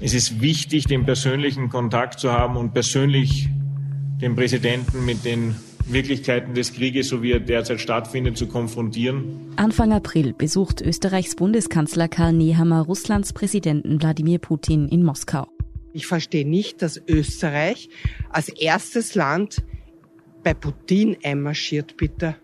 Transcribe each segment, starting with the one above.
Es ist wichtig, den persönlichen Kontakt zu haben und persönlich den Präsidenten mit den Wirklichkeiten des Krieges, so wie er derzeit stattfindet, zu konfrontieren. Anfang April besucht Österreichs Bundeskanzler Karl Nehammer Russlands Präsidenten Wladimir Putin in Moskau. Ich verstehe nicht, dass Österreich als erstes Land bei Putin einmarschiert, bitte.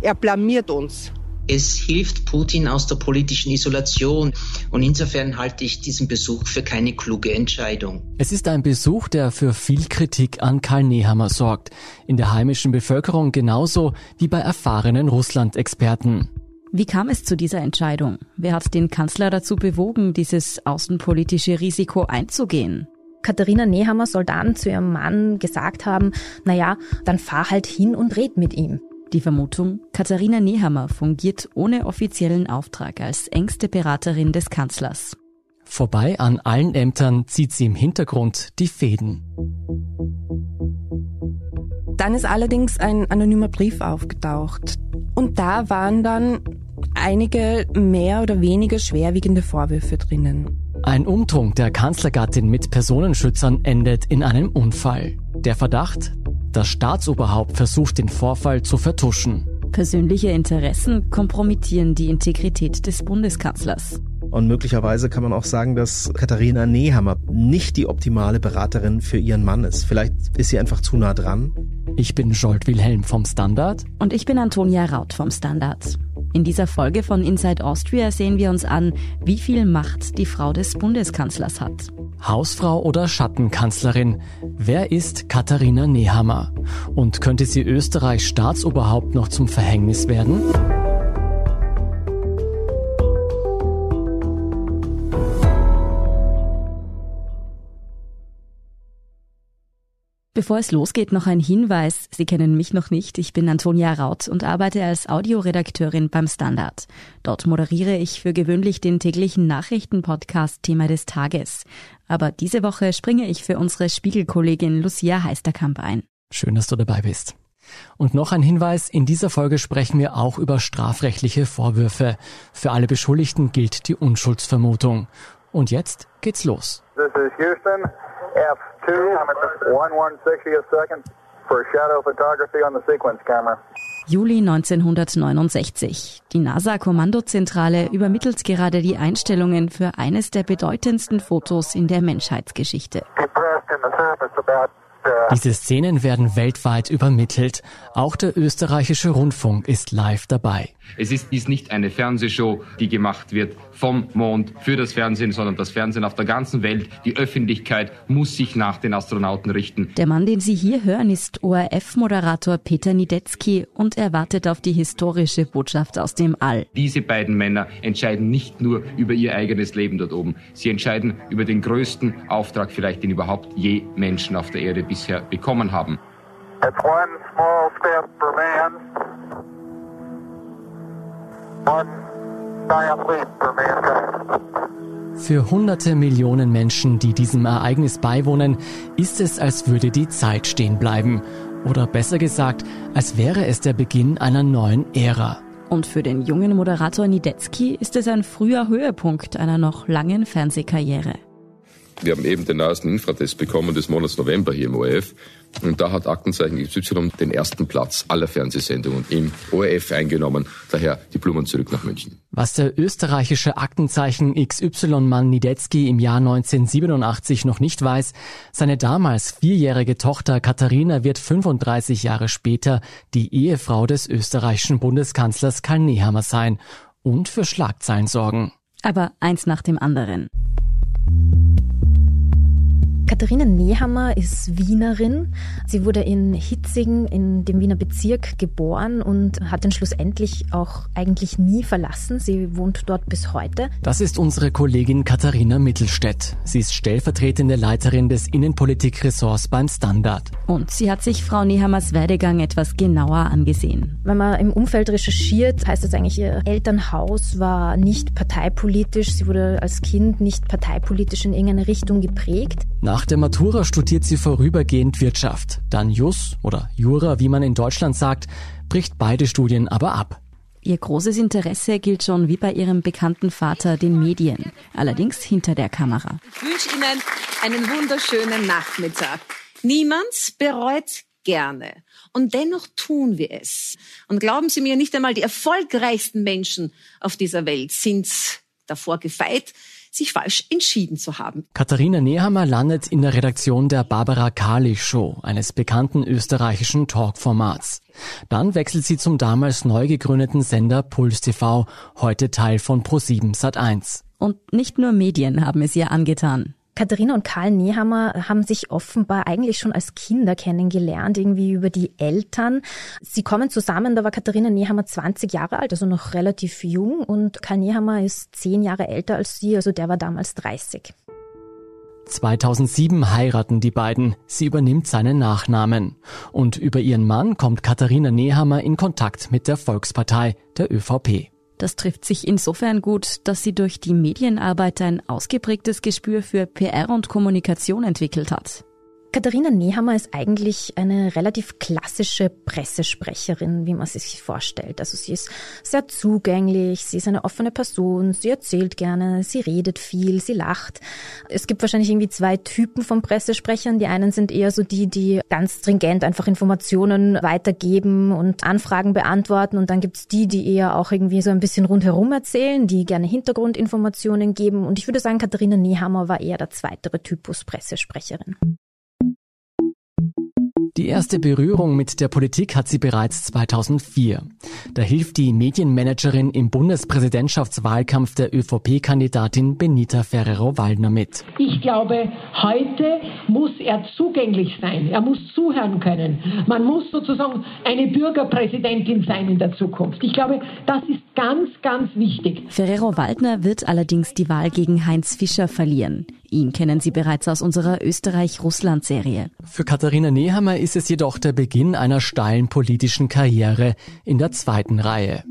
Er blamiert uns. Es hilft Putin aus der politischen Isolation und insofern halte ich diesen Besuch für keine kluge Entscheidung. Es ist ein Besuch, der für viel Kritik an Karl Nehammer sorgt, in der heimischen Bevölkerung genauso wie bei erfahrenen Russland-Experten. Wie kam es zu dieser Entscheidung? Wer hat den Kanzler dazu bewogen, dieses außenpolitische Risiko einzugehen? Katharina Nehammer soll dann zu ihrem Mann gesagt haben, naja, dann fahr halt hin und red mit ihm. Die Vermutung, Katharina Nehammer fungiert ohne offiziellen Auftrag als engste Beraterin des Kanzlers. Vorbei an allen Ämtern zieht sie im Hintergrund die Fäden. Dann ist allerdings ein anonymer Brief aufgetaucht. Und da waren dann einige mehr oder weniger schwerwiegende Vorwürfe drinnen. Ein Umtrunk der Kanzlergattin mit Personenschützern endet in einem Unfall. Der Verdacht, das Staatsoberhaupt versucht den Vorfall zu vertuschen. Persönliche Interessen kompromittieren die Integrität des Bundeskanzlers. Und möglicherweise kann man auch sagen, dass Katharina Nehammer nicht die optimale Beraterin für ihren Mann ist. Vielleicht ist sie einfach zu nah dran. Ich bin Jolt Wilhelm vom Standard. Und ich bin Antonia Raut vom Standard. In dieser Folge von Inside Austria sehen wir uns an, wie viel Macht die Frau des Bundeskanzlers hat. Hausfrau oder Schattenkanzlerin? Wer ist Katharina Nehammer? Und könnte sie Österreichs Staatsoberhaupt noch zum Verhängnis werden? Bevor es losgeht, noch ein Hinweis. Sie kennen mich noch nicht. Ich bin Antonia Raut und arbeite als Audioredakteurin beim Standard. Dort moderiere ich für gewöhnlich den täglichen Nachrichtenpodcast Thema des Tages. Aber diese Woche springe ich für unsere Spiegelkollegin Lucia Heisterkamp ein. Schön, dass du dabei bist. Und noch ein Hinweis, in dieser Folge sprechen wir auch über strafrechtliche Vorwürfe. Für alle Beschuldigten gilt die Unschuldsvermutung. Und jetzt geht's los. This is Houston. F2, 1160 second for shadow photography on the sequence camera. Juli 1969. Die NASA-Kommandozentrale übermittelt gerade die Einstellungen für eines der bedeutendsten Fotos in der Menschheitsgeschichte. Diese Szenen werden weltweit übermittelt. Auch der österreichische Rundfunk ist live dabei. Es ist dies nicht eine Fernsehshow, die gemacht wird vom Mond für das Fernsehen, sondern das Fernsehen auf der ganzen Welt. Die Öffentlichkeit muss sich nach den Astronauten richten. Der Mann, den Sie hier hören, ist ORF-Moderator Peter Niedetzky und er wartet auf die historische Botschaft aus dem All. Diese beiden Männer entscheiden nicht nur über ihr eigenes Leben dort oben. Sie entscheiden über den größten Auftrag vielleicht, den überhaupt je Menschen auf der Erde bisher bekommen haben. Für hunderte Millionen Menschen, die diesem Ereignis beiwohnen, ist es, als würde die Zeit stehen bleiben. Oder besser gesagt, als wäre es der Beginn einer neuen Ära. Und für den jungen Moderator Niedetzky ist es ein früher Höhepunkt einer noch langen Fernsehkarriere. Wir haben eben den neuesten Infratest bekommen des Monats November hier im ORF. Und da hat Aktenzeichen XY den ersten Platz aller Fernsehsendungen im ORF eingenommen. Daher die Blumen zurück nach München. Was der österreichische Aktenzeichen XY-Mann Niedetzky im Jahr 1987 noch nicht weiß, seine damals vierjährige Tochter Katharina wird 35 Jahre später die Ehefrau des österreichischen Bundeskanzlers Karl Nehammer sein und für Schlagzeilen sorgen. Aber eins nach dem anderen. Katharina Nehammer ist Wienerin. Sie wurde in Hitzingen in dem Wiener Bezirk geboren und hat den schlussendlich auch eigentlich nie verlassen. Sie wohnt dort bis heute. Das ist unsere Kollegin Katharina Mittelstädt. Sie ist stellvertretende Leiterin des Innenpolitikressorts beim Standard. Und sie hat sich Frau Nehammers Werdegang etwas genauer angesehen. Wenn man im Umfeld recherchiert, heißt das eigentlich, ihr Elternhaus war nicht parteipolitisch. Sie wurde als Kind nicht parteipolitisch in irgendeine Richtung geprägt. Nach der Matura studiert sie vorübergehend Wirtschaft. Dann Jus oder Jura, wie man in Deutschland sagt, bricht beide Studien aber ab. Ihr großes Interesse gilt schon wie bei ihrem bekannten Vater den Medien, allerdings hinter der Kamera. Ich wünsche Ihnen einen wunderschönen Nachmittag. Niemand bereut gerne. Und dennoch tun wir es. Und glauben Sie mir, nicht einmal die erfolgreichsten Menschen auf dieser Welt sind davor gefeit, sich falsch entschieden zu haben. Katharina Nehammer landet in der Redaktion der Barbara Kali Show, eines bekannten österreichischen Talkformats. Dann wechselt sie zum damals neu gegründeten Sender Puls TV, heute Teil von Pro7 Sat1. Und nicht nur Medien haben es ihr angetan. Katharina und Karl Nehammer haben sich offenbar eigentlich schon als Kinder kennengelernt, irgendwie über die Eltern. Sie kommen zusammen, da war Katharina Nehammer 20 Jahre alt, also noch relativ jung und Karl Nehammer ist 10 Jahre älter als sie, also der war damals 30. 2007 heiraten die beiden. Sie übernimmt seinen Nachnamen. Und über ihren Mann kommt Katharina Nehammer in Kontakt mit der Volkspartei, der ÖVP. Das trifft sich insofern gut, dass sie durch die Medienarbeit ein ausgeprägtes Gespür für PR und Kommunikation entwickelt hat. Katharina Nehammer ist eigentlich eine relativ klassische Pressesprecherin, wie man sie sich vorstellt. Also sie ist sehr zugänglich, sie ist eine offene Person, sie erzählt gerne, sie redet viel, sie lacht. Es gibt wahrscheinlich irgendwie zwei Typen von Pressesprechern. Die einen sind eher so die, die ganz stringent einfach Informationen weitergeben und Anfragen beantworten. Und dann gibt's die, die eher auch irgendwie so ein bisschen rundherum erzählen, die gerne Hintergrundinformationen geben. Und ich würde sagen, Katharina Nehammer war eher der zweitere Typus Pressesprecherin. Die erste Berührung mit der Politik hat sie bereits 2004. Da hilft die Medienmanagerin im Bundespräsidentschaftswahlkampf der ÖVP-Kandidatin Benita Ferrero-Waldner mit. Ich glaube, heute muss er zugänglich sein. Er muss zuhören können. Man muss sozusagen eine Bürgerpräsidentin sein in der Zukunft. Ich glaube, das ist ganz, ganz wichtig. Ferrero-Waldner wird allerdings die Wahl gegen Heinz Fischer verlieren. Ihn kennen Sie bereits aus unserer Österreich-Russland-Serie. Für Katharina Nehammer ist es jedoch der Beginn einer steilen politischen Karriere in der zweiten Reihe.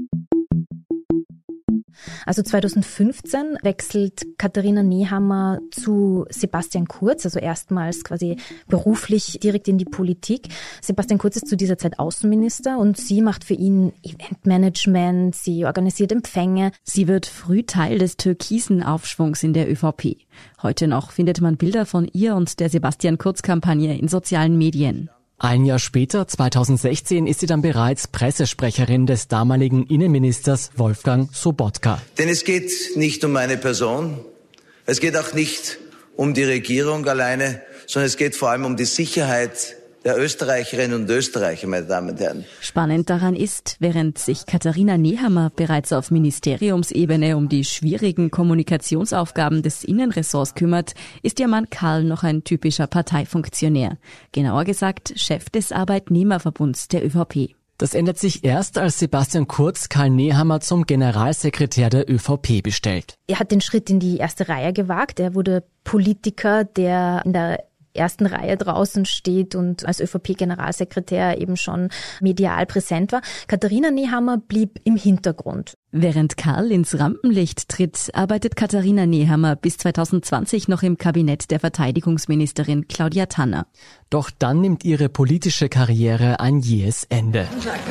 Also 2015 wechselt Katharina Nehammer zu Sebastian Kurz, also erstmals quasi beruflich direkt in die Politik. Sebastian Kurz ist zu dieser Zeit Außenminister und sie macht für ihn Eventmanagement, sie organisiert Empfänge. Sie wird früh Teil des türkisen Aufschwungs in der ÖVP. Heute noch findet man Bilder von ihr und der Sebastian Kurz-Kampagne in sozialen Medien. Ein Jahr später, 2016, ist sie dann bereits Pressesprecherin des damaligen Innenministers Wolfgang Sobotka. Denn es geht nicht um meine Person, es geht auch nicht um die Regierung alleine, sondern es geht vor allem um die Sicherheit der Österreicherinnen und Österreicher, meine Damen und Herren. Spannend daran ist, während sich Katharina Nehammer bereits auf Ministeriumsebene um die schwierigen Kommunikationsaufgaben des Innenressorts kümmert, ist ihr Mann Karl noch ein typischer Parteifunktionär. Genauer gesagt Chef des Arbeitnehmerverbunds der ÖVP. Das ändert sich erst, als Sebastian Kurz Karl Nehammer zum Generalsekretär der ÖVP bestellt. Er hat den Schritt in die erste Reihe gewagt. Er wurde Politiker, der in der ersten Reihe draußen steht und als ÖVP-Generalsekretär eben schon medial präsent war. Katharina Nehammer blieb im Hintergrund. Während Karl ins Rampenlicht tritt, arbeitet Katharina Nehammer bis 2020 noch im Kabinett der Verteidigungsministerin Claudia Tanner. Doch dann nimmt ihre politische Karriere ein jähes Ende.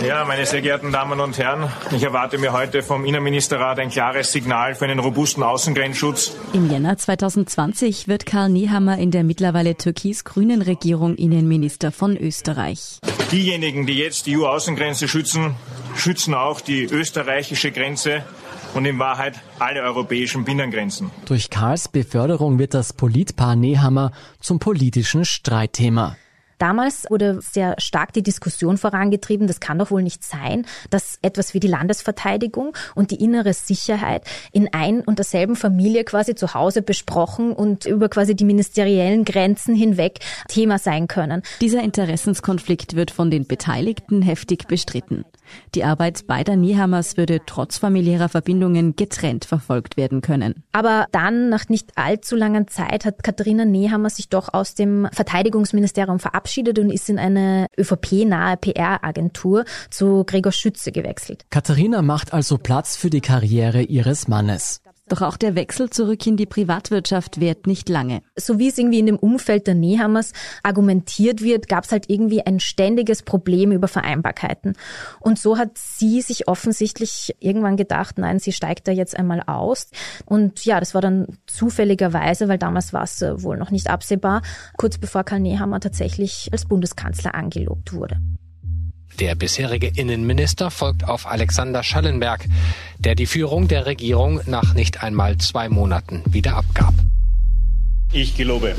Ja, meine sehr geehrten Damen und Herren, ich erwarte mir heute vom Innenministerrat ein klares Signal für einen robusten Außengrenzschutz. Im Jänner 2020 wird Karl Nehammer in der mittlerweile türkis-grünen Regierung Innenminister von Österreich. Diejenigen, die jetzt die EU-Außengrenze schützen, schützen auch die österreichische Grenze und in Wahrheit alle europäischen Binnengrenzen. Durch Karls Beförderung wird das Politpaar Nehammer zum politischen Streitthema. Damals wurde sehr stark die Diskussion vorangetrieben, das kann doch wohl nicht sein, dass etwas wie die Landesverteidigung und die innere Sicherheit in ein und derselben Familie quasi zu Hause besprochen und über quasi die ministeriellen Grenzen hinweg Thema sein können. Dieser Interessenskonflikt wird von den Beteiligten heftig bestritten. Die Arbeit beider Niehammers würde trotz familiärer Verbindungen getrennt verfolgt werden können. Aber dann, nach nicht allzu langer Zeit, hat Katharina Nehammer sich doch aus dem Verteidigungsministerium verabschiedet und ist in eine ÖVP-nahe PR-Agentur zu Gregor Schütze gewechselt. Katharina macht also Platz für die Karriere ihres Mannes. Doch auch der Wechsel zurück in die Privatwirtschaft währt nicht lange. So wie es irgendwie in dem Umfeld der Nehammers argumentiert wird, gab es halt irgendwie ein ständiges Problem über Vereinbarkeiten. Und so hat sie sich offensichtlich irgendwann gedacht, nein, sie steigt da jetzt einmal aus. Und ja, das war dann zufälligerweise, weil damals war es äh, wohl noch nicht absehbar, kurz bevor Karl Nehammer tatsächlich als Bundeskanzler angelobt wurde. Der bisherige Innenminister folgt auf Alexander Schallenberg, der die Führung der Regierung nach nicht einmal zwei Monaten wieder abgab. Ich gelobe.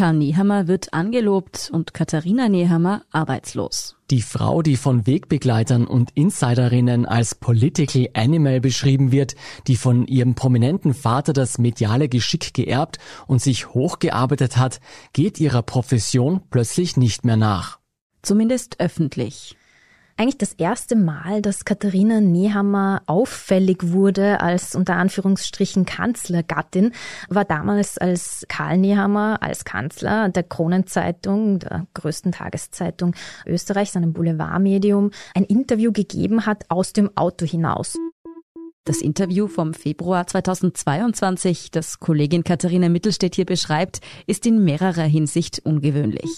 Karl Nehammer wird angelobt und Katharina Nehammer arbeitslos. Die Frau, die von Wegbegleitern und Insiderinnen als Political Animal beschrieben wird, die von ihrem prominenten Vater das mediale Geschick geerbt und sich hochgearbeitet hat, geht ihrer Profession plötzlich nicht mehr nach. Zumindest öffentlich eigentlich das erste Mal, dass Katharina Nehammer auffällig wurde als unter Anführungsstrichen Kanzlergattin, war damals, als Karl Nehammer als Kanzler der Kronenzeitung, der größten Tageszeitung Österreichs, einem Boulevardmedium, ein Interview gegeben hat aus dem Auto hinaus. Das Interview vom Februar 2022, das Kollegin Katharina Mittelstädt hier beschreibt, ist in mehrerer Hinsicht ungewöhnlich.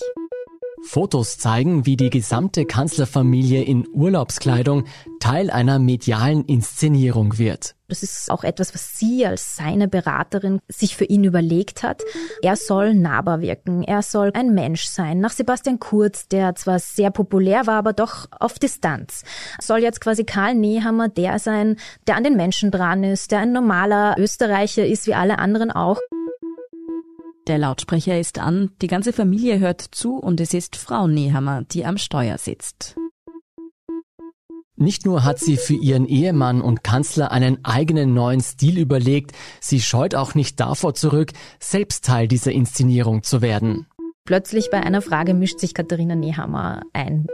Fotos zeigen, wie die gesamte Kanzlerfamilie in Urlaubskleidung Teil einer medialen Inszenierung wird. Das ist auch etwas, was sie als seine Beraterin sich für ihn überlegt hat. Er soll nahbar wirken, er soll ein Mensch sein. Nach Sebastian Kurz, der zwar sehr populär war, aber doch auf Distanz. Soll jetzt quasi Karl Nehammer der sein, der an den Menschen dran ist, der ein normaler Österreicher ist, wie alle anderen auch. Der Lautsprecher ist an, die ganze Familie hört zu und es ist Frau Nehammer, die am Steuer sitzt. Nicht nur hat sie für ihren Ehemann und Kanzler einen eigenen neuen Stil überlegt, sie scheut auch nicht davor zurück, selbst Teil dieser Inszenierung zu werden. Plötzlich bei einer Frage mischt sich Katharina Nehammer ein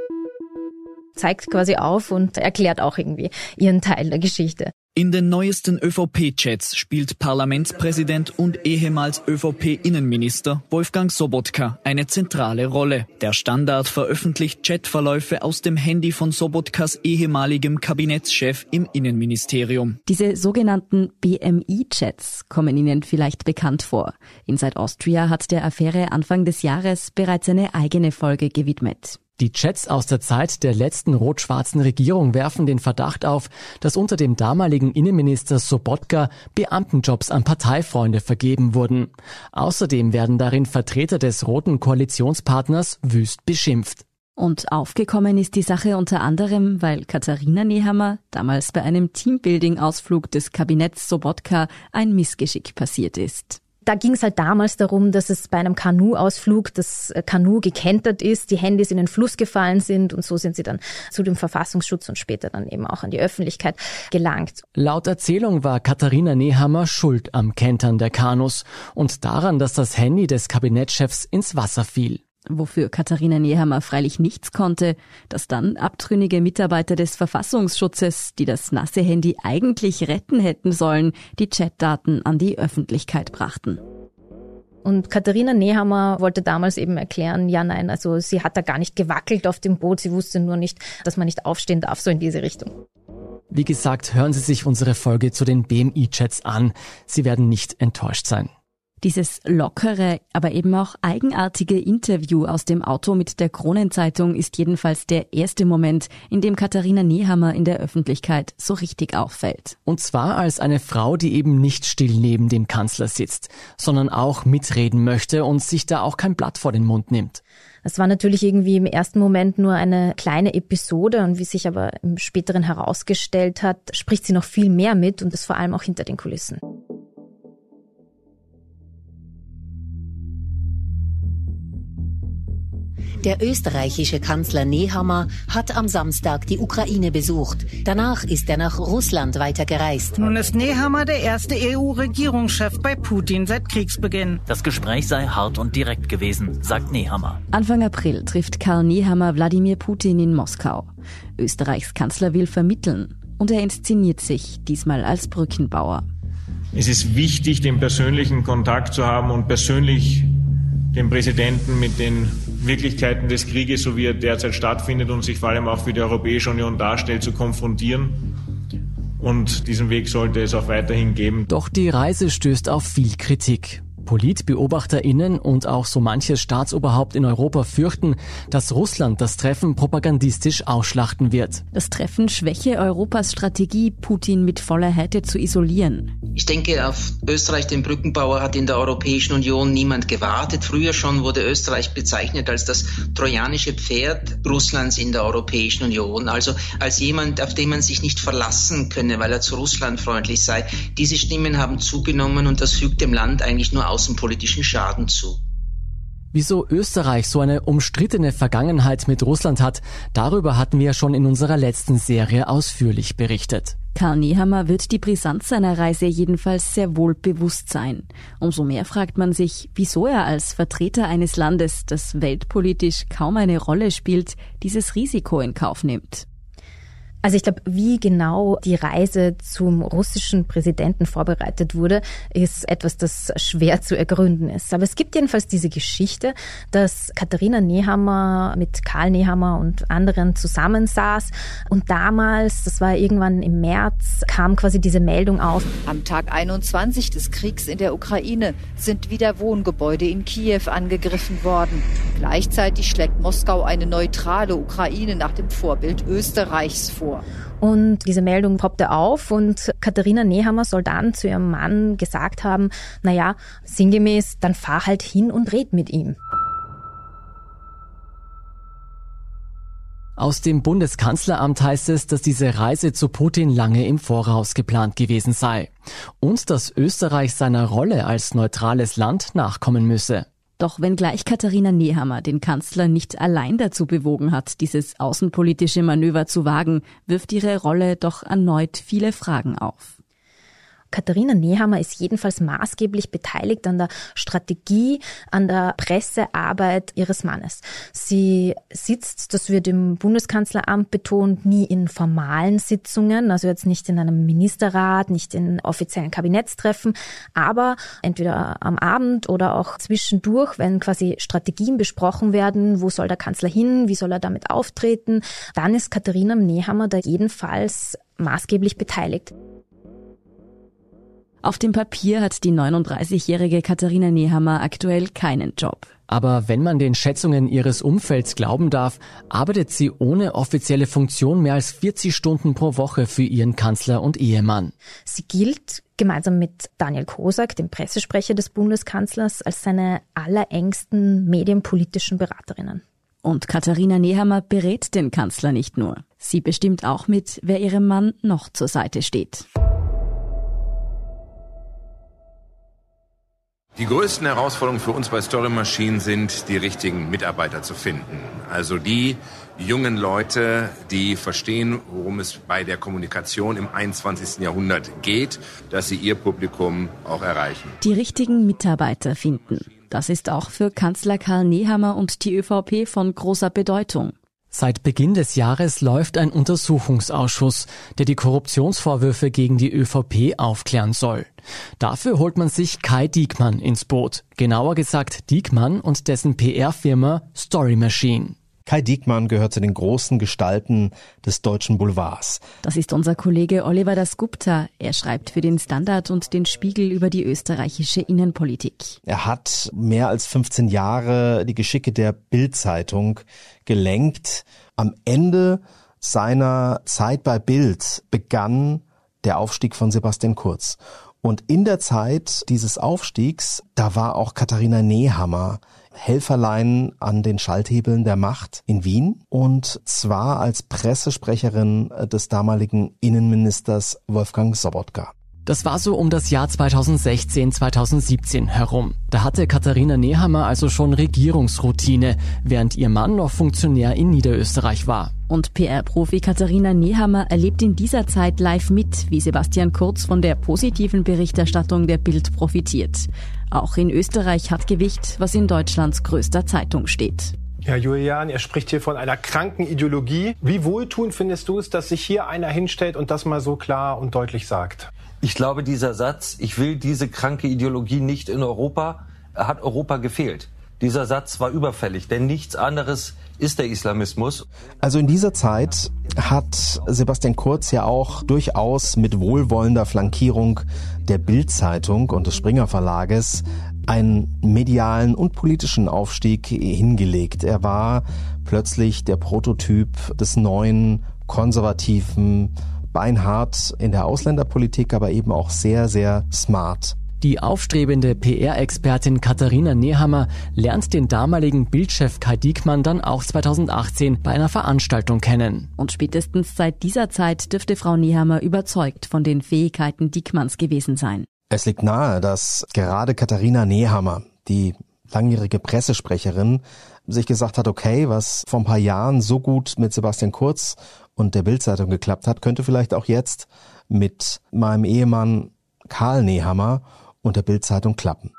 zeigt quasi auf und erklärt auch irgendwie ihren Teil der Geschichte. In den neuesten ÖVP-Chats spielt Parlamentspräsident und ehemals ÖVP-Innenminister Wolfgang Sobotka eine zentrale Rolle. Der Standard veröffentlicht Chatverläufe aus dem Handy von Sobotkas ehemaligem Kabinettschef im Innenministerium. Diese sogenannten BMI-Chats kommen Ihnen vielleicht bekannt vor. Inside Austria hat der Affäre Anfang des Jahres bereits eine eigene Folge gewidmet. Die Chats aus der Zeit der letzten rot-schwarzen Regierung werfen den Verdacht auf, dass unter dem damaligen Innenminister Sobotka Beamtenjobs an Parteifreunde vergeben wurden. Außerdem werden darin Vertreter des roten Koalitionspartners wüst beschimpft. Und aufgekommen ist die Sache unter anderem, weil Katharina Nehammer damals bei einem Teambuilding-Ausflug des Kabinetts Sobotka ein Missgeschick passiert ist da ging es halt damals darum, dass es bei einem Kanu-Ausflug das äh, Kanu gekentert ist, die Handys in den Fluss gefallen sind und so sind sie dann zu dem Verfassungsschutz und später dann eben auch an die Öffentlichkeit gelangt. Laut Erzählung war Katharina Nehammer schuld am Kentern der Kanus und daran, dass das Handy des Kabinettschefs ins Wasser fiel wofür Katharina Nehammer freilich nichts konnte, dass dann abtrünnige Mitarbeiter des Verfassungsschutzes, die das nasse Handy eigentlich retten hätten sollen, die Chatdaten an die Öffentlichkeit brachten. Und Katharina Nehammer wollte damals eben erklären, ja nein, also sie hat da gar nicht gewackelt auf dem Boot, sie wusste nur nicht, dass man nicht aufstehen darf, so in diese Richtung. Wie gesagt, hören Sie sich unsere Folge zu den BMI-Chats an. Sie werden nicht enttäuscht sein. Dieses lockere, aber eben auch eigenartige Interview aus dem Auto mit der Kronenzeitung ist jedenfalls der erste Moment, in dem Katharina Nehammer in der Öffentlichkeit so richtig auffällt. Und zwar als eine Frau, die eben nicht still neben dem Kanzler sitzt, sondern auch mitreden möchte und sich da auch kein Blatt vor den Mund nimmt. Das war natürlich irgendwie im ersten Moment nur eine kleine Episode und wie sich aber im späteren herausgestellt hat, spricht sie noch viel mehr mit und das vor allem auch hinter den Kulissen. Der österreichische Kanzler Nehammer hat am Samstag die Ukraine besucht. Danach ist er nach Russland weitergereist. Nun ist Nehammer der erste EU-Regierungschef bei Putin seit Kriegsbeginn. Das Gespräch sei hart und direkt gewesen, sagt Nehammer. Anfang April trifft Karl Nehammer Wladimir Putin in Moskau. Österreichs Kanzler will vermitteln und er inszeniert sich diesmal als Brückenbauer. Es ist wichtig, den persönlichen Kontakt zu haben und persönlich den Präsidenten mit den Wirklichkeiten des Krieges, so wie er derzeit stattfindet und sich vor allem auch für die Europäische Union darstellt, zu konfrontieren. Und diesen Weg sollte es auch weiterhin geben. Doch die Reise stößt auf viel Kritik. PolitbeobachterInnen und auch so manches Staatsoberhaupt in Europa fürchten, dass Russland das Treffen propagandistisch ausschlachten wird. Das Treffen schwäche Europas Strategie, Putin mit voller Härte zu isolieren. Ich denke, auf Österreich, den Brückenbauer, hat in der Europäischen Union niemand gewartet. Früher schon wurde Österreich bezeichnet als das trojanische Pferd Russlands in der Europäischen Union. Also als jemand, auf den man sich nicht verlassen könne, weil er zu Russland freundlich sei. Diese Stimmen haben zugenommen und das fügt dem Land eigentlich nur außenpolitischen Schaden zu. Wieso Österreich so eine umstrittene Vergangenheit mit Russland hat, darüber hatten wir schon in unserer letzten Serie ausführlich berichtet. Karl Nehammer wird die Brisanz seiner Reise jedenfalls sehr wohl bewusst sein. Umso mehr fragt man sich, wieso er als Vertreter eines Landes, das weltpolitisch kaum eine Rolle spielt, dieses Risiko in Kauf nimmt. Also ich glaube, wie genau die Reise zum russischen Präsidenten vorbereitet wurde, ist etwas, das schwer zu ergründen ist. Aber es gibt jedenfalls diese Geschichte, dass Katharina Nehammer mit Karl Nehammer und anderen zusammensaß und damals, das war irgendwann im März, kam quasi diese Meldung auf. Am Tag 21 des Kriegs in der Ukraine sind wieder Wohngebäude in Kiew angegriffen worden. Gleichzeitig schlägt Moskau eine neutrale Ukraine nach dem Vorbild Österreichs vor Und diese Meldung poppte auf und Katharina Nehammer soll dann zu ihrem Mann gesagt haben, naja, sinngemäß, dann fahr halt hin und red mit ihm. Aus dem Bundeskanzleramt heißt es, dass diese Reise zu Putin lange im Voraus geplant gewesen sei und dass Österreich seiner Rolle als neutrales Land nachkommen müsse. Doch wenngleich Katharina Nehammer den Kanzler nicht allein dazu bewogen hat, dieses außenpolitische Manöver zu wagen, wirft ihre Rolle doch erneut viele Fragen auf. Katharina Nehammer ist jedenfalls maßgeblich beteiligt an der Strategie, an der Pressearbeit ihres Mannes. Sie sitzt, das wird im Bundeskanzleramt betont, nie in formalen Sitzungen, also jetzt nicht in einem Ministerrat, nicht in offiziellen Kabinettstreffen, aber entweder am Abend oder auch zwischendurch, wenn quasi Strategien besprochen werden, wo soll der Kanzler hin, wie soll er damit auftreten, dann ist Katharina Nehammer da jedenfalls maßgeblich beteiligt. Auf dem Papier hat die 39-jährige Katharina Nehammer aktuell keinen Job. Aber wenn man den Schätzungen ihres Umfelds glauben darf, arbeitet sie ohne offizielle Funktion mehr als 40 Stunden pro Woche für ihren Kanzler und Ehemann. Sie gilt gemeinsam mit Daniel Kosak, dem Pressesprecher des Bundeskanzlers, als seine allerengsten medienpolitischen Beraterinnen. Und Katharina Nehammer berät den Kanzler nicht nur. Sie bestimmt auch mit, wer ihrem Mann noch zur Seite steht. Die größten Herausforderungen für uns bei Story Machine sind, die richtigen Mitarbeiter zu finden. Also die jungen Leute, die verstehen, worum es bei der Kommunikation im 21. Jahrhundert geht, dass sie ihr Publikum auch erreichen. Die richtigen Mitarbeiter finden. Das ist auch für Kanzler Karl Nehammer und die ÖVP von großer Bedeutung. Seit Beginn des Jahres läuft ein Untersuchungsausschuss, der die Korruptionsvorwürfe gegen die ÖVP aufklären soll. Dafür holt man sich Kai Diekmann ins Boot. Genauer gesagt Diekmann und dessen PR-Firma Story Machine. Kai Diekmann gehört zu den großen Gestalten des deutschen Boulevards. Das ist unser Kollege Oliver Dasgupta. Er schreibt für den Standard und den Spiegel über die österreichische Innenpolitik. Er hat mehr als 15 Jahre die Geschicke der Bild-Zeitung gelenkt. Am Ende seiner Zeit bei Bild begann der Aufstieg von Sebastian Kurz. Und in der Zeit dieses Aufstiegs, da war auch Katharina Nehammer Helferlein an den Schalthebeln der Macht in Wien und zwar als Pressesprecherin des damaligen Innenministers Wolfgang Sobotka. Das war so um das Jahr 2016, 2017 herum. Da hatte Katharina Nehammer also schon Regierungsroutine, während ihr Mann noch Funktionär in Niederösterreich war. Und PR-Profi Katharina Nehammer erlebt in dieser Zeit live mit, wie Sebastian Kurz von der positiven Berichterstattung der Bild profitiert. Auch in Österreich hat Gewicht, was in Deutschlands größter Zeitung steht. Ja, Julian, er spricht hier von einer kranken Ideologie. Wie wohltuend findest du es, dass sich hier einer hinstellt und das mal so klar und deutlich sagt? Ich glaube, dieser Satz, ich will diese kranke Ideologie nicht in Europa, hat Europa gefehlt. Dieser Satz war überfällig, denn nichts anderes ist der Islamismus. Also in dieser Zeit hat Sebastian Kurz ja auch durchaus mit wohlwollender Flankierung der Bild-Zeitung und des Springer Verlages einen medialen und politischen Aufstieg hingelegt. Er war plötzlich der Prototyp des neuen konservativen beinhart in der Ausländerpolitik, aber eben auch sehr, sehr smart. Die aufstrebende PR-Expertin Katharina Nehammer lernt den damaligen Bildchef Kai Diekmann dann auch 2018 bei einer Veranstaltung kennen. Und spätestens seit dieser Zeit dürfte Frau Nehammer überzeugt von den Fähigkeiten Diekmanns gewesen sein. Es liegt nahe, dass gerade Katharina Nehammer, die langjährige Pressesprecherin, sich gesagt hat, okay, was vor ein paar Jahren so gut mit Sebastian Kurz und der Bildzeitung geklappt hat, könnte vielleicht auch jetzt mit meinem Ehemann Karl Nehammer und der Bildzeitung klappen.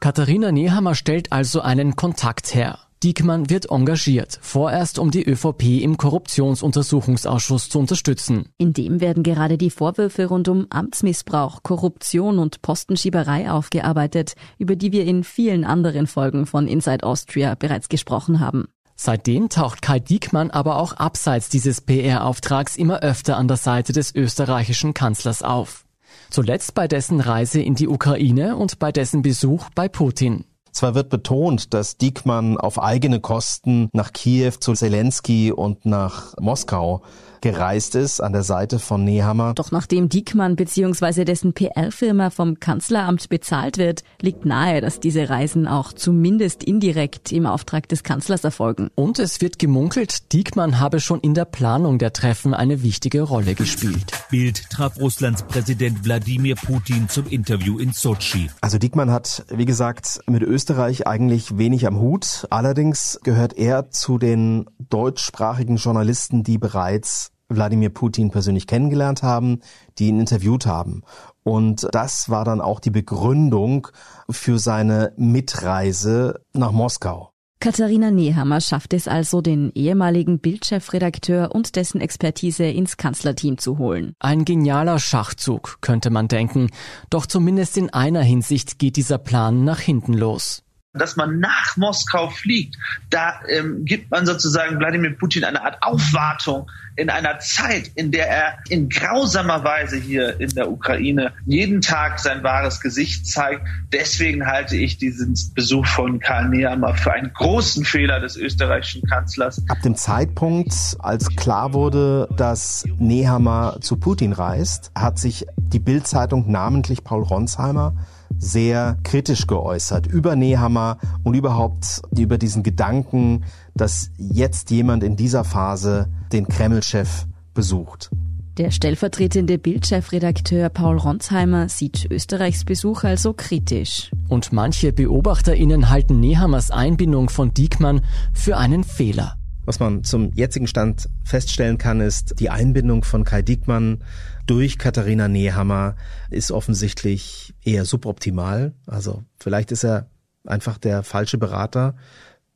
Katharina Nehammer stellt also einen Kontakt her. Diekmann wird engagiert, vorerst um die ÖVP im Korruptionsuntersuchungsausschuss zu unterstützen. In dem werden gerade die Vorwürfe rund um Amtsmissbrauch, Korruption und Postenschieberei aufgearbeitet, über die wir in vielen anderen Folgen von Inside Austria bereits gesprochen haben. Seitdem taucht Kai Diekmann aber auch abseits dieses PR-Auftrags immer öfter an der Seite des österreichischen Kanzlers auf. Zuletzt bei dessen Reise in die Ukraine und bei dessen Besuch bei Putin. Zwar wird betont, dass Diekmann auf eigene Kosten nach Kiew zu Zelensky und nach Moskau gereist ist an der Seite von Nehammer. Doch nachdem Diekmann bzw. dessen PR-Firma vom Kanzleramt bezahlt wird, liegt nahe, dass diese Reisen auch zumindest indirekt im Auftrag des Kanzlers erfolgen. Und es wird gemunkelt, Diekmann habe schon in der Planung der Treffen eine wichtige Rolle gespielt. Bild traf Russlands Präsident Wladimir Putin zum Interview in Sochi. Also Diekmann hat, wie gesagt, mit Österreich eigentlich wenig am Hut. Allerdings gehört er zu den deutschsprachigen Journalisten, die bereits Wladimir Putin persönlich kennengelernt haben, die ihn interviewt haben. Und das war dann auch die Begründung für seine Mitreise nach Moskau. Katharina Nehammer schafft es also, den ehemaligen Bildchefredakteur und dessen Expertise ins Kanzlerteam zu holen. Ein genialer Schachzug, könnte man denken. Doch zumindest in einer Hinsicht geht dieser Plan nach hinten los dass man nach Moskau fliegt, da ähm, gibt man sozusagen Wladimir Putin eine Art Aufwartung in einer Zeit, in der er in grausamer Weise hier in der Ukraine jeden Tag sein wahres Gesicht zeigt. Deswegen halte ich diesen Besuch von Karl Nehammer für einen großen Fehler des österreichischen Kanzlers. Ab dem Zeitpunkt, als klar wurde, dass Nehammer zu Putin reist, hat sich die Bild-Zeitung, namentlich Paul Ronsheimer, sehr kritisch geäußert über Nehammer und überhaupt über diesen Gedanken, dass jetzt jemand in dieser Phase den Kreml-Chef besucht. Der stellvertretende Bildchefredakteur Paul Ronsheimer sieht Österreichs Besuch also kritisch. Und manche BeobachterInnen halten Nehammers Einbindung von Diekmann für einen Fehler. Was man zum jetzigen Stand feststellen kann, ist, die Einbindung von Kai Diekmann durch Katharina Nehammer ist offensichtlich eher suboptimal. Also vielleicht ist er einfach der falsche Berater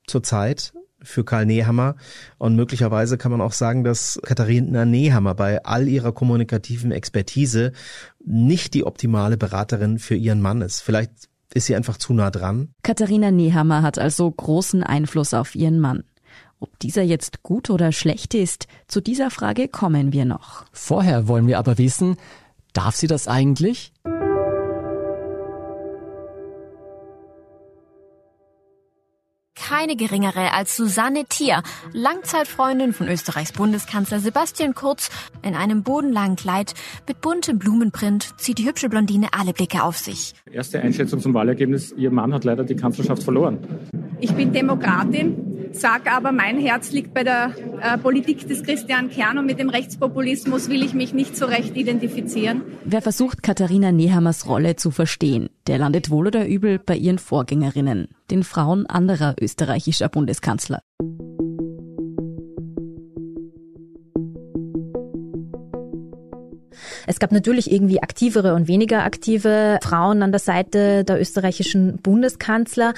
zurzeit für Karl Nehammer. Und möglicherweise kann man auch sagen, dass Katharina Nehammer bei all ihrer kommunikativen Expertise nicht die optimale Beraterin für ihren Mann ist. Vielleicht ist sie einfach zu nah dran. Katharina Nehammer hat also großen Einfluss auf ihren Mann. Ob dieser jetzt gut oder schlecht ist, zu dieser Frage kommen wir noch. Vorher wollen wir aber wissen, darf sie das eigentlich? Keine geringere als Susanne Thier, Langzeitfreundin von Österreichs Bundeskanzler Sebastian Kurz. In einem bodenlangen Kleid mit buntem Blumenprint zieht die hübsche Blondine alle Blicke auf sich. Erste Einschätzung zum Wahlergebnis. Ihr Mann hat leider die Kanzlerschaft verloren. Ich bin Demokratin sage aber, mein Herz liegt bei der äh, Politik des Christian Kern und mit dem Rechtspopulismus will ich mich nicht so recht identifizieren. Wer versucht, Katharina Nehammers Rolle zu verstehen, der landet wohl oder übel bei ihren Vorgängerinnen, den Frauen anderer österreichischer Bundeskanzler. Es gab natürlich irgendwie aktivere und weniger aktive Frauen an der Seite der österreichischen Bundeskanzler,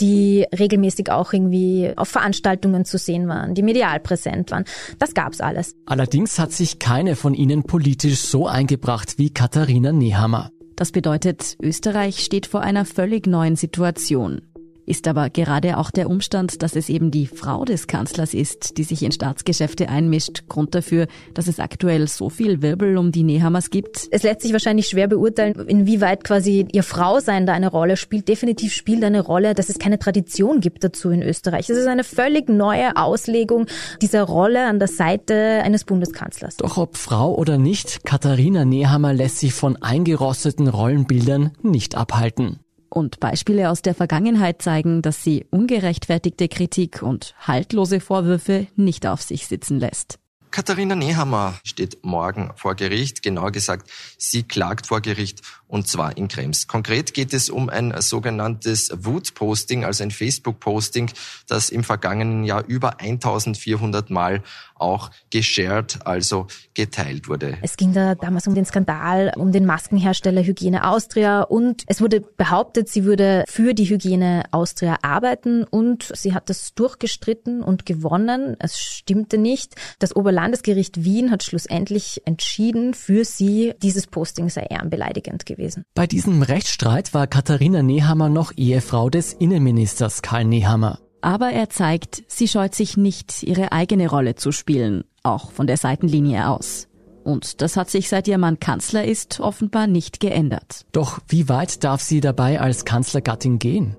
die regelmäßig auch irgendwie auf Veranstaltungen zu sehen waren, die medial präsent waren. Das gab's alles. Allerdings hat sich keine von ihnen politisch so eingebracht wie Katharina Nehammer. Das bedeutet, Österreich steht vor einer völlig neuen Situation. Ist aber gerade auch der Umstand, dass es eben die Frau des Kanzlers ist, die sich in Staatsgeschäfte einmischt, Grund dafür, dass es aktuell so viel Wirbel um die Nehammers gibt? Es lässt sich wahrscheinlich schwer beurteilen, inwieweit quasi ihr Frausein da eine Rolle spielt. Definitiv spielt eine Rolle, dass es keine Tradition gibt dazu in Österreich. Es ist eine völlig neue Auslegung dieser Rolle an der Seite eines Bundeskanzlers. Doch ob Frau oder nicht, Katharina Nehammer lässt sich von eingerosteten Rollenbildern nicht abhalten. Und Beispiele aus der Vergangenheit zeigen, dass sie ungerechtfertigte Kritik und haltlose Vorwürfe nicht auf sich sitzen lässt. Katharina Nehammer steht morgen vor Gericht. Genauer gesagt, sie klagt vor Gericht und zwar in Krems. Konkret geht es um ein sogenanntes Wut-Posting, also ein Facebook-Posting, das im vergangenen Jahr über 1400 Mal auch geshared, also geteilt wurde. Es ging da damals um den Skandal, um den Maskenhersteller Hygiene Austria und es wurde behauptet, sie würde für die Hygiene Austria arbeiten und sie hat das durchgestritten und gewonnen. Es stimmte nicht. Das Oberlandesgericht Wien hat schlussendlich entschieden, für sie dieses Posting sei ehrenbeleidigend gewesen. Bei diesem Rechtsstreit war Katharina Nehammer noch Ehefrau des Innenministers Karl Nehammer. Aber er zeigt, sie scheut sich nicht, ihre eigene Rolle zu spielen, auch von der Seitenlinie aus. Und das hat sich seit ihr Mann Kanzler ist offenbar nicht geändert. Doch wie weit darf sie dabei als Kanzlergattin gehen?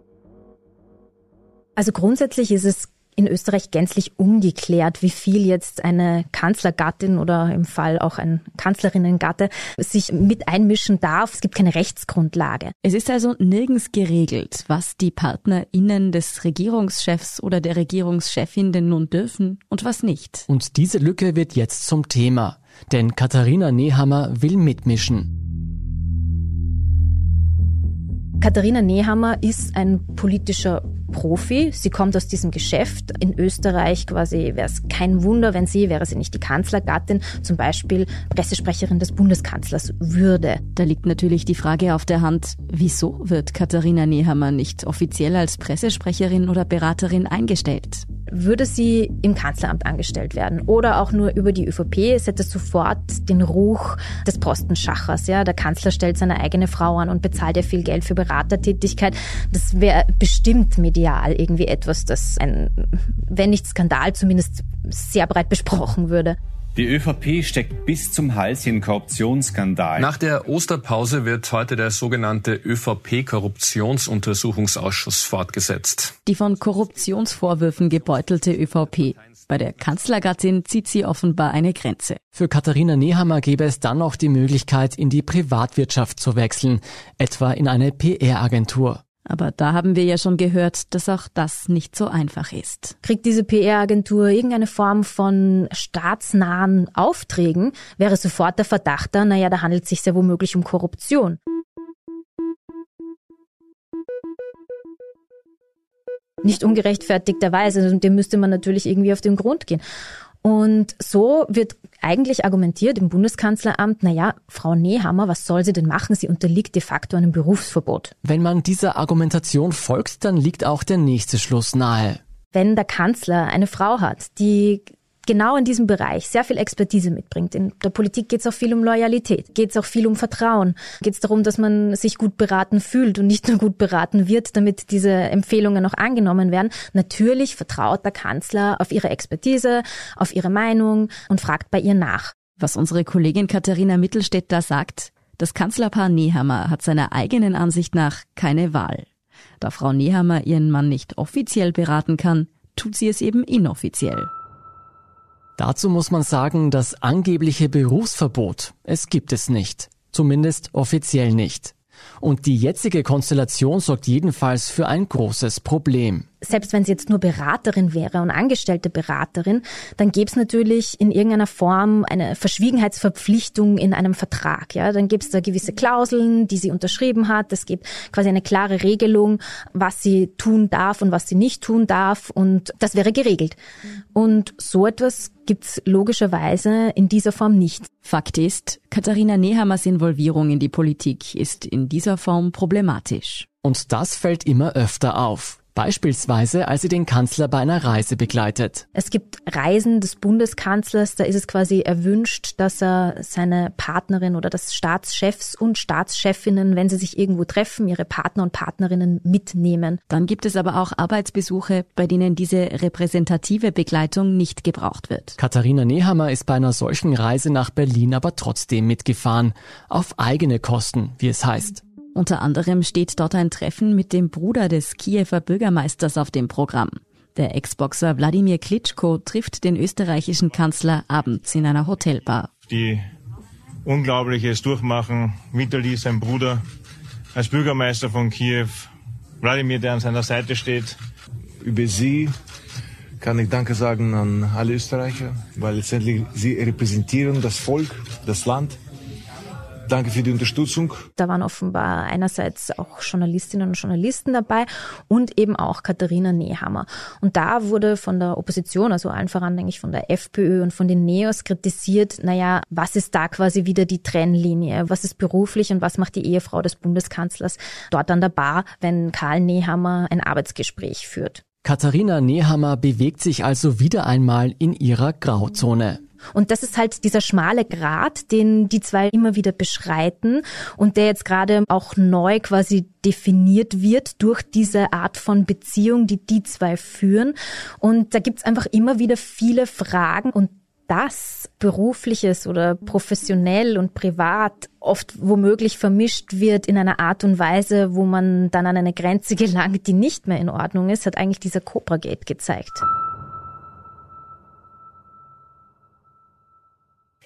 Also grundsätzlich ist es in Österreich gänzlich ungeklärt, wie viel jetzt eine Kanzlergattin oder im Fall auch ein Kanzlerinnengatte sich mit einmischen darf. Es gibt keine Rechtsgrundlage. Es ist also nirgends geregelt, was die PartnerInnen des Regierungschefs oder der Regierungschefin denn nun dürfen und was nicht. Und diese Lücke wird jetzt zum Thema. Denn Katharina Nehammer will mitmischen. Katharina Nehammer ist ein politischer Profi. Sie kommt aus diesem Geschäft. In Österreich quasi wäre es kein Wunder, wenn sie, wäre sie nicht die Kanzlergattin, zum Beispiel Pressesprecherin des Bundeskanzlers würde. Da liegt natürlich die Frage auf der Hand, wieso wird Katharina Nehammer nicht offiziell als Pressesprecherin oder Beraterin eingestellt? Würde sie im Kanzleramt angestellt werden oder auch nur über die ÖVP, es hätte sofort den Ruch des Postenschachers. Ja, der Kanzler stellt seine eigene Frau an und bezahlt ihr viel Geld für Beratertätigkeit. Das wäre bestimmt medial irgendwie etwas, das ein, wenn nicht Skandal, zumindest sehr breit besprochen würde. Die ÖVP steckt bis zum Hals in Korruptionsskandal. Nach der Osterpause wird heute der sogenannte ÖVP-Korruptionsuntersuchungsausschuss fortgesetzt. Die von Korruptionsvorwürfen gebeutelte ÖVP. Bei der Kanzlergattin zieht sie offenbar eine Grenze. Für Katharina Nehammer gäbe es dann noch die Möglichkeit, in die Privatwirtschaft zu wechseln, etwa in eine PR-Agentur. Aber da haben wir ja schon gehört, dass auch das nicht so einfach ist. Kriegt diese PR-Agentur irgendeine Form von staatsnahen Aufträgen, wäre sofort der Verdacht da, naja, da handelt es sich sehr womöglich um Korruption. Nicht ungerechtfertigterweise, also dem müsste man natürlich irgendwie auf den Grund gehen. Und so wird eigentlich argumentiert im Bundeskanzleramt, naja, Frau Nehammer, was soll sie denn machen? Sie unterliegt de facto einem Berufsverbot. Wenn man dieser Argumentation folgt, dann liegt auch der nächste Schluss nahe. Wenn der Kanzler eine Frau hat, die genau in diesem Bereich sehr viel Expertise mitbringt. In der Politik geht es auch viel um Loyalität, geht es auch viel um Vertrauen, geht es darum, dass man sich gut beraten fühlt und nicht nur gut beraten wird, damit diese Empfehlungen auch angenommen werden. Natürlich vertraut der Kanzler auf ihre Expertise, auf ihre Meinung und fragt bei ihr nach. Was unsere Kollegin Katharina Mittelstädt da sagt, das Kanzlerpaar Nehammer hat seiner eigenen Ansicht nach keine Wahl. Da Frau Nehammer ihren Mann nicht offiziell beraten kann, tut sie es eben inoffiziell. Dazu muss man sagen, das angebliche Berufsverbot, es gibt es nicht. Zumindest offiziell nicht. Und die jetzige Konstellation sorgt jedenfalls für ein großes Problem selbst wenn sie jetzt nur Beraterin wäre und angestellte Beraterin, dann gäbe es natürlich in irgendeiner Form eine Verschwiegenheitsverpflichtung in einem Vertrag. Ja, dann gibt es da gewisse Klauseln, die sie unterschrieben hat. Es gibt quasi eine klare Regelung, was sie tun darf und was sie nicht tun darf, und das wäre geregelt. Und so etwas gibt's logischerweise in dieser Form nicht. Fakt ist, Katharina Nehammers Involvierung in die Politik ist in dieser Form problematisch. Und das fällt immer öfter auf. Beispielsweise, als sie den Kanzler bei einer Reise begleitet. Es gibt Reisen des Bundeskanzlers, da ist es quasi erwünscht, dass er seine Partnerin oder das Staatschefs und Staatschefinnen, wenn sie sich irgendwo treffen, ihre Partner und Partnerinnen mitnehmen. Dann gibt es aber auch Arbeitsbesuche, bei denen diese repräsentative Begleitung nicht gebraucht wird. Katharina Nehammer ist bei einer solchen Reise nach Berlin aber trotzdem mitgefahren. Auf eigene Kosten, wie es heißt. Unter anderem steht dort ein Treffen mit dem Bruder des Kiewer Bürgermeisters auf dem Programm. Der Ex-Boxer Wladimir Klitschko trifft den österreichischen Kanzler abends in einer Hotelbar. Die unglaubliches Durchmachen Vitali, sein Bruder, als Bürgermeister von Kiew, Wladimir, der an seiner Seite steht. Über sie kann ich Danke sagen an alle Österreicher, weil letztendlich sie repräsentieren das Volk, das Land Danke für die Unterstützung. Da waren offenbar einerseits auch Journalistinnen und Journalisten dabei und eben auch Katharina Nehammer. Und da wurde von der Opposition, also allen voran denke ich von der FPÖ und von den Neos kritisiert, naja, was ist da quasi wieder die Trennlinie? Was ist beruflich und was macht die Ehefrau des Bundeskanzlers dort an der Bar, wenn Karl Nehammer ein Arbeitsgespräch führt? Katharina Nehammer bewegt sich also wieder einmal in ihrer Grauzone. Und das ist halt dieser schmale Grat, den die zwei immer wieder beschreiten und der jetzt gerade auch neu quasi definiert wird durch diese Art von Beziehung, die die zwei führen. Und da gibt's einfach immer wieder viele Fragen und das berufliches oder professionell und privat oft womöglich vermischt wird in einer Art und Weise, wo man dann an eine Grenze gelangt, die nicht mehr in Ordnung ist, hat eigentlich dieser Cobra Gate gezeigt.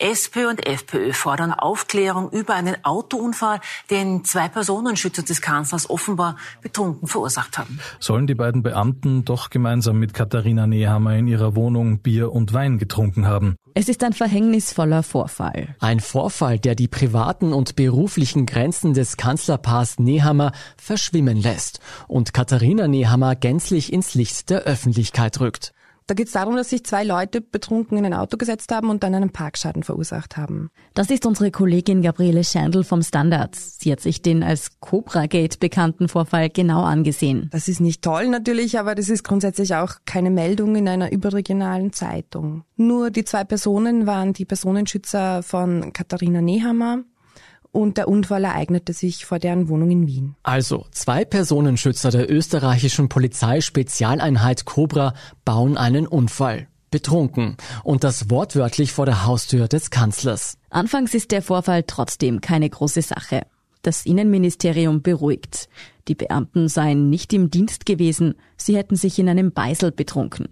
SPÖ und FPÖ fordern Aufklärung über einen Autounfall, den zwei Personenschützer des Kanzlers offenbar betrunken verursacht haben. Sollen die beiden Beamten doch gemeinsam mit Katharina Nehammer in ihrer Wohnung Bier und Wein getrunken haben? Es ist ein verhängnisvoller Vorfall. Ein Vorfall, der die privaten und beruflichen Grenzen des Kanzlerpaars Nehammer verschwimmen lässt und Katharina Nehammer gänzlich ins Licht der Öffentlichkeit rückt. Da geht es darum, dass sich zwei Leute betrunken in ein Auto gesetzt haben und dann einen Parkschaden verursacht haben. Das ist unsere Kollegin Gabriele Schandl vom Standard. Sie hat sich den als Cobra Gate bekannten Vorfall genau angesehen. Das ist nicht toll natürlich, aber das ist grundsätzlich auch keine Meldung in einer überregionalen Zeitung. Nur die zwei Personen waren die Personenschützer von Katharina Nehammer und der Unfall ereignete sich vor deren Wohnung in Wien. Also, zwei Personenschützer der österreichischen Polizeispezialeinheit Cobra bauen einen Unfall. Betrunken. Und das wortwörtlich vor der Haustür des Kanzlers. Anfangs ist der Vorfall trotzdem keine große Sache. Das Innenministerium beruhigt. Die Beamten seien nicht im Dienst gewesen, sie hätten sich in einem Beisel betrunken.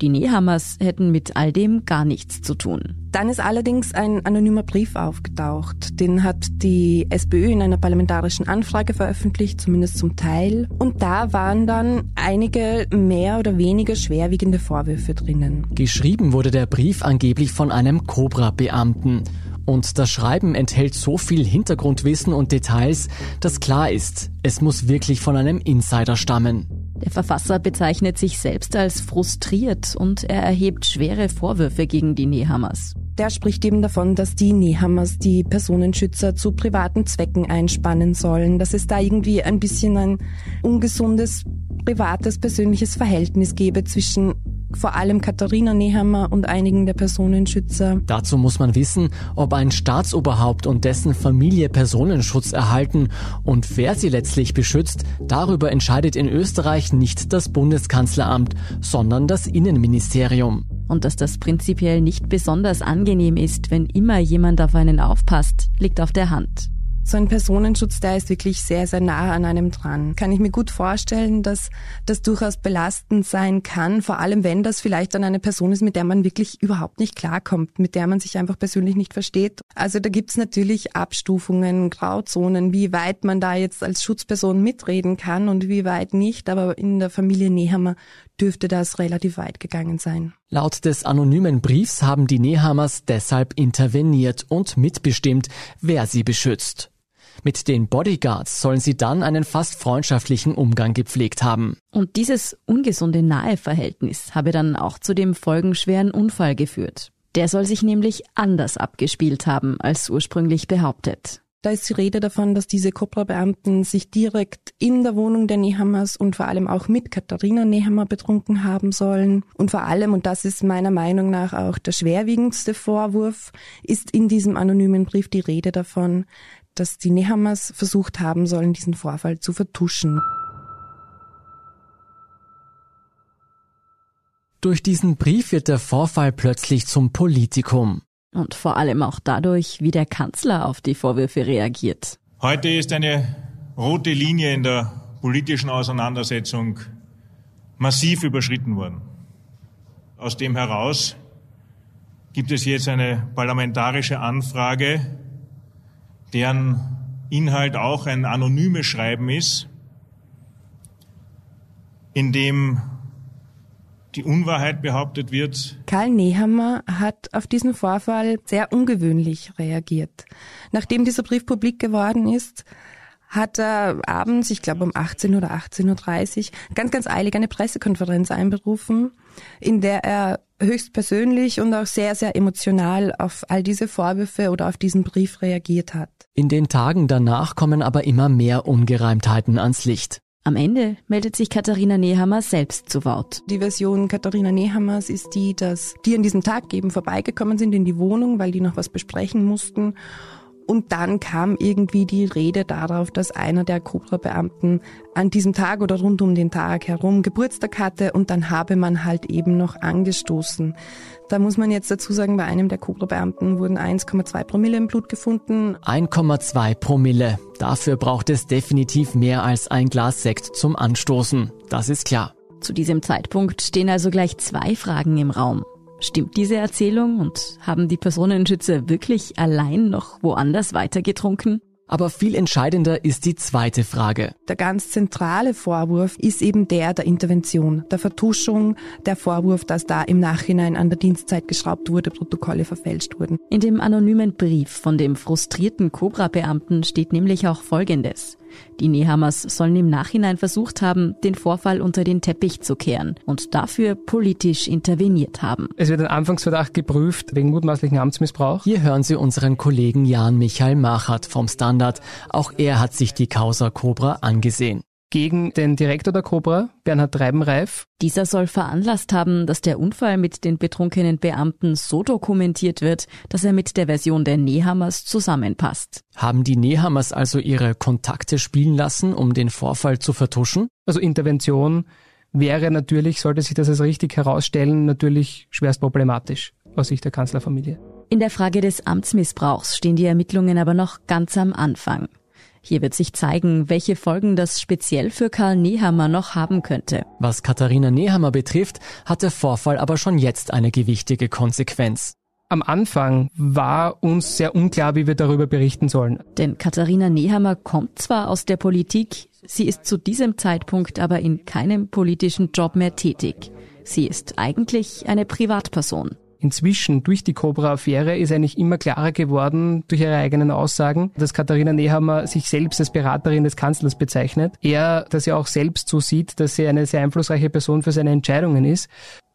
Die Nehammers hätten mit all dem gar nichts zu tun. Dann ist allerdings ein anonymer Brief aufgetaucht. Den hat die SPÖ in einer parlamentarischen Anfrage veröffentlicht, zumindest zum Teil. Und da waren dann einige mehr oder weniger schwerwiegende Vorwürfe drinnen. Geschrieben wurde der Brief angeblich von einem Cobra-Beamten. Und das Schreiben enthält so viel Hintergrundwissen und Details, dass klar ist, es muss wirklich von einem Insider stammen. Der Verfasser bezeichnet sich selbst als frustriert und er erhebt schwere Vorwürfe gegen die Nehammers. Der spricht eben davon, dass die Nehammers die Personenschützer zu privaten Zwecken einspannen sollen, dass es da irgendwie ein bisschen ein ungesundes privates, persönliches Verhältnis gebe zwischen vor allem Katharina Nehammer und einigen der Personenschützer. Dazu muss man wissen, ob ein Staatsoberhaupt und dessen Familie Personenschutz erhalten und wer sie letztlich beschützt, darüber entscheidet in Österreich nicht das Bundeskanzleramt, sondern das Innenministerium. Und dass das prinzipiell nicht besonders angenehm ist, wenn immer jemand auf einen aufpasst, liegt auf der Hand so ein Personenschutz, der ist wirklich sehr, sehr nah an einem dran. Kann ich mir gut vorstellen, dass das durchaus belastend sein kann, vor allem wenn das vielleicht dann eine Person ist, mit der man wirklich überhaupt nicht klarkommt, mit der man sich einfach persönlich nicht versteht. Also da gibt's natürlich Abstufungen, Grauzonen, wie weit man da jetzt als Schutzperson mitreden kann und wie weit nicht, aber in der Familie Nehammer dürfte das relativ weit gegangen sein. Laut des anonymen Briefs haben die Nehammers deshalb interveniert und mitbestimmt, wer sie beschützt. Mit den Bodyguards sollen sie dann einen fast freundschaftlichen Umgang gepflegt haben. Und dieses ungesunde Naheverhältnis habe dann auch zu dem folgenschweren Unfall geführt. Der soll sich nämlich anders abgespielt haben als ursprünglich behauptet. Da ist die Rede davon, dass diese Cobra-Beamten sich direkt in der Wohnung der Nehammers und vor allem auch mit Katharina Nehammer betrunken haben sollen. Und vor allem, und das ist meiner Meinung nach auch der schwerwiegendste Vorwurf, ist in diesem anonymen Brief die Rede davon, dass die Nehammers versucht haben sollen, diesen Vorfall zu vertuschen. Durch diesen Brief wird der Vorfall plötzlich zum Politikum. Und vor allem auch dadurch, wie der Kanzler auf die Vorwürfe reagiert. Heute ist eine rote Linie in der politischen Auseinandersetzung massiv überschritten worden. Aus dem heraus gibt es jetzt eine parlamentarische Anfrage, deren Inhalt auch ein anonymes Schreiben ist, in dem die Unwahrheit behauptet wird. Karl Nehammer hat auf diesen Vorfall sehr ungewöhnlich reagiert. Nachdem dieser Brief publik geworden ist, hat er abends, ich glaube um 18 oder 18.30 Uhr, ganz, ganz eilig eine Pressekonferenz einberufen, in der er höchstpersönlich und auch sehr, sehr emotional auf all diese Vorwürfe oder auf diesen Brief reagiert hat. In den Tagen danach kommen aber immer mehr Ungereimtheiten ans Licht. Am Ende meldet sich Katharina Nehammer selbst zu Wort. Die Version Katharina Nehammers ist die, dass die an diesem Tag eben vorbeigekommen sind in die Wohnung, weil die noch was besprechen mussten und dann kam irgendwie die Rede darauf, dass einer der Cobra-Beamten an diesem Tag oder rund um den Tag herum Geburtstag hatte und dann habe man halt eben noch angestoßen. Da muss man jetzt dazu sagen, bei einem der Cobra-Beamten wurden 1,2 Promille im Blut gefunden. 1,2 Promille. Dafür braucht es definitiv mehr als ein Glas Sekt zum Anstoßen. Das ist klar. Zu diesem Zeitpunkt stehen also gleich zwei Fragen im Raum. Stimmt diese Erzählung und haben die Personenschützer wirklich allein noch woanders weitergetrunken? Aber viel entscheidender ist die zweite Frage. Der ganz zentrale Vorwurf ist eben der der Intervention, der Vertuschung, der Vorwurf, dass da im Nachhinein an der Dienstzeit geschraubt wurde, Protokolle verfälscht wurden. In dem anonymen Brief von dem frustrierten Cobra-Beamten steht nämlich auch Folgendes. Die Nehammers sollen im Nachhinein versucht haben, den Vorfall unter den Teppich zu kehren und dafür politisch interveniert haben. Es wird ein Anfangsverdacht geprüft wegen mutmaßlichen Amtsmissbrauch. Hier hören Sie unseren Kollegen Jan Michael Machert vom Standard. Auch er hat sich die Causa Cobra angesehen gegen den Direktor der Cobra, Bernhard Treibenreif. Dieser soll veranlasst haben, dass der Unfall mit den betrunkenen Beamten so dokumentiert wird, dass er mit der Version der Nehammers zusammenpasst. Haben die Nehammers also ihre Kontakte spielen lassen, um den Vorfall zu vertuschen? Also Intervention wäre natürlich, sollte sich das als richtig herausstellen, natürlich schwerst problematisch aus Sicht der Kanzlerfamilie. In der Frage des Amtsmissbrauchs stehen die Ermittlungen aber noch ganz am Anfang. Hier wird sich zeigen, welche Folgen das speziell für Karl Nehammer noch haben könnte. Was Katharina Nehammer betrifft, hat der Vorfall aber schon jetzt eine gewichtige Konsequenz. Am Anfang war uns sehr unklar, wie wir darüber berichten sollen. Denn Katharina Nehammer kommt zwar aus der Politik, sie ist zu diesem Zeitpunkt aber in keinem politischen Job mehr tätig. Sie ist eigentlich eine Privatperson. Inzwischen durch die Cobra-Affäre ist eigentlich immer klarer geworden durch ihre eigenen Aussagen, dass Katharina Nehammer sich selbst als Beraterin des Kanzlers bezeichnet. Er, dass er auch selbst so sieht, dass sie eine sehr einflussreiche Person für seine Entscheidungen ist.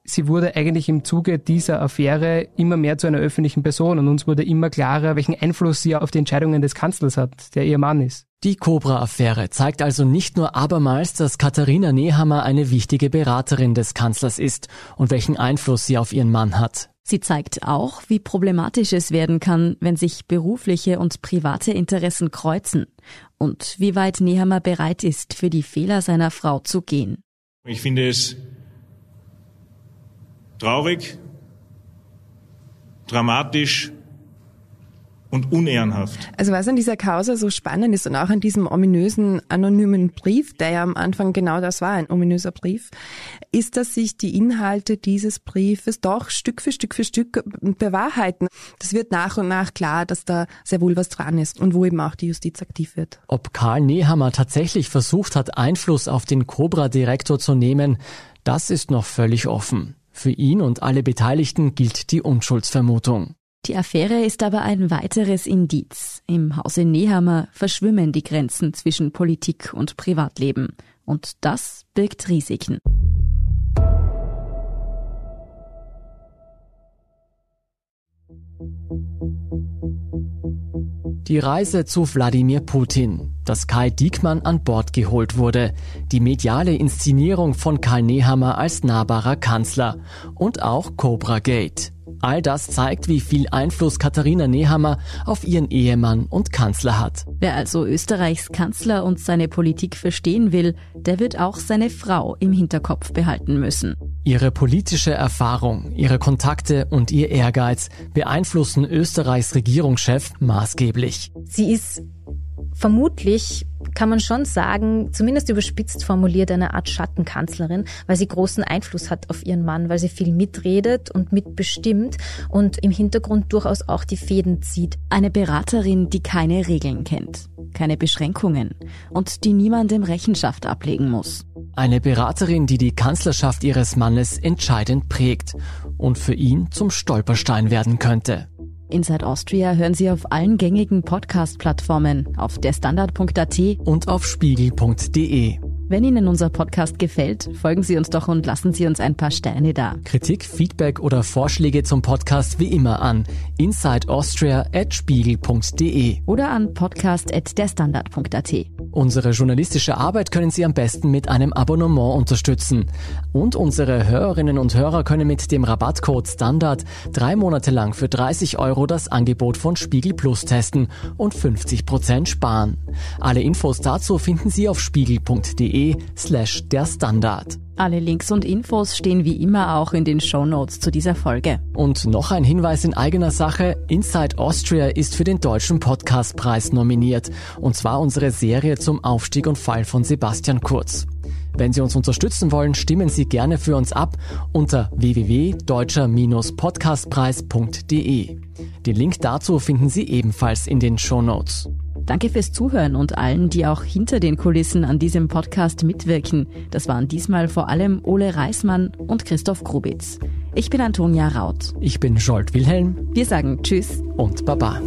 Sie wurde eigentlich im Zuge dieser Affäre immer mehr zu einer öffentlichen Person und uns wurde immer klarer, welchen Einfluss sie auf die Entscheidungen des Kanzlers hat, der ihr Mann ist. Die Cobra-Affäre zeigt also nicht nur abermals, dass Katharina Nehammer eine wichtige Beraterin des Kanzlers ist und welchen Einfluss sie auf ihren Mann hat. Sie zeigt auch, wie problematisch es werden kann, wenn sich berufliche und private Interessen kreuzen und wie weit Nehammer bereit ist, für die Fehler seiner Frau zu gehen. Ich finde es traurig, dramatisch und unehrenhaft. Also was an dieser Causa so spannend ist und auch an diesem ominösen anonymen Brief, der ja am Anfang genau das war, ein ominöser Brief, ist, dass sich die Inhalte dieses Briefes doch Stück für Stück für Stück bewahrheiten. Das wird nach und nach klar, dass da sehr wohl was dran ist und wo eben auch die Justiz aktiv wird. Ob Karl Nehammer tatsächlich versucht hat, Einfluss auf den Cobra-Direktor zu nehmen, das ist noch völlig offen. Für ihn und alle Beteiligten gilt die Unschuldsvermutung. Die Affäre ist aber ein weiteres Indiz. Im Hause Nehammer verschwimmen die Grenzen zwischen Politik und Privatleben. Und das birgt Risiken. Die Reise zu Wladimir Putin, dass Kai Diekmann an Bord geholt wurde, die mediale Inszenierung von Karl Nehammer als nahbarer Kanzler und auch Cobra Gate. All das zeigt, wie viel Einfluss Katharina Nehammer auf ihren Ehemann und Kanzler hat. Wer also Österreichs Kanzler und seine Politik verstehen will, der wird auch seine Frau im Hinterkopf behalten müssen. Ihre politische Erfahrung, ihre Kontakte und ihr Ehrgeiz beeinflussen Österreichs Regierungschef maßgeblich. Sie ist vermutlich kann man schon sagen, zumindest überspitzt formuliert, eine Art Schattenkanzlerin, weil sie großen Einfluss hat auf ihren Mann, weil sie viel mitredet und mitbestimmt und im Hintergrund durchaus auch die Fäden zieht. Eine Beraterin, die keine Regeln kennt, keine Beschränkungen und die niemandem Rechenschaft ablegen muss. Eine Beraterin, die die Kanzlerschaft ihres Mannes entscheidend prägt und für ihn zum Stolperstein werden könnte. Inside Austria hören Sie auf allen gängigen Podcast-Plattformen, auf derstandard.at und auf spiegel.de. Wenn Ihnen unser Podcast gefällt, folgen Sie uns doch und lassen Sie uns ein paar Sterne da. Kritik, Feedback oder Vorschläge zum Podcast wie immer an insideaustria.spiegel.de oder an podcast.derstandard.at. Unsere journalistische Arbeit können Sie am besten mit einem Abonnement unterstützen. Und unsere Hörerinnen und Hörer können mit dem Rabattcode Standard drei Monate lang für 30 Euro das Angebot von Spiegel Plus testen und 50 Prozent sparen. Alle Infos dazu finden Sie auf spiegel.de slash der Standard. Alle Links und Infos stehen wie immer auch in den Show Notes zu dieser Folge. Und noch ein Hinweis in eigener Sache. Inside Austria ist für den Deutschen Podcastpreis nominiert. Und zwar unsere Serie zum Aufstieg und Fall von Sebastian Kurz. Wenn Sie uns unterstützen wollen, stimmen Sie gerne für uns ab unter www.deutscher-podcastpreis.de. Den Link dazu finden Sie ebenfalls in den Show Notes. Danke fürs Zuhören und allen, die auch hinter den Kulissen an diesem Podcast mitwirken. Das waren diesmal vor allem Ole Reismann und Christoph Grubitz. Ich bin Antonia Raut. Ich bin Scholt Wilhelm. Wir sagen Tschüss und Baba.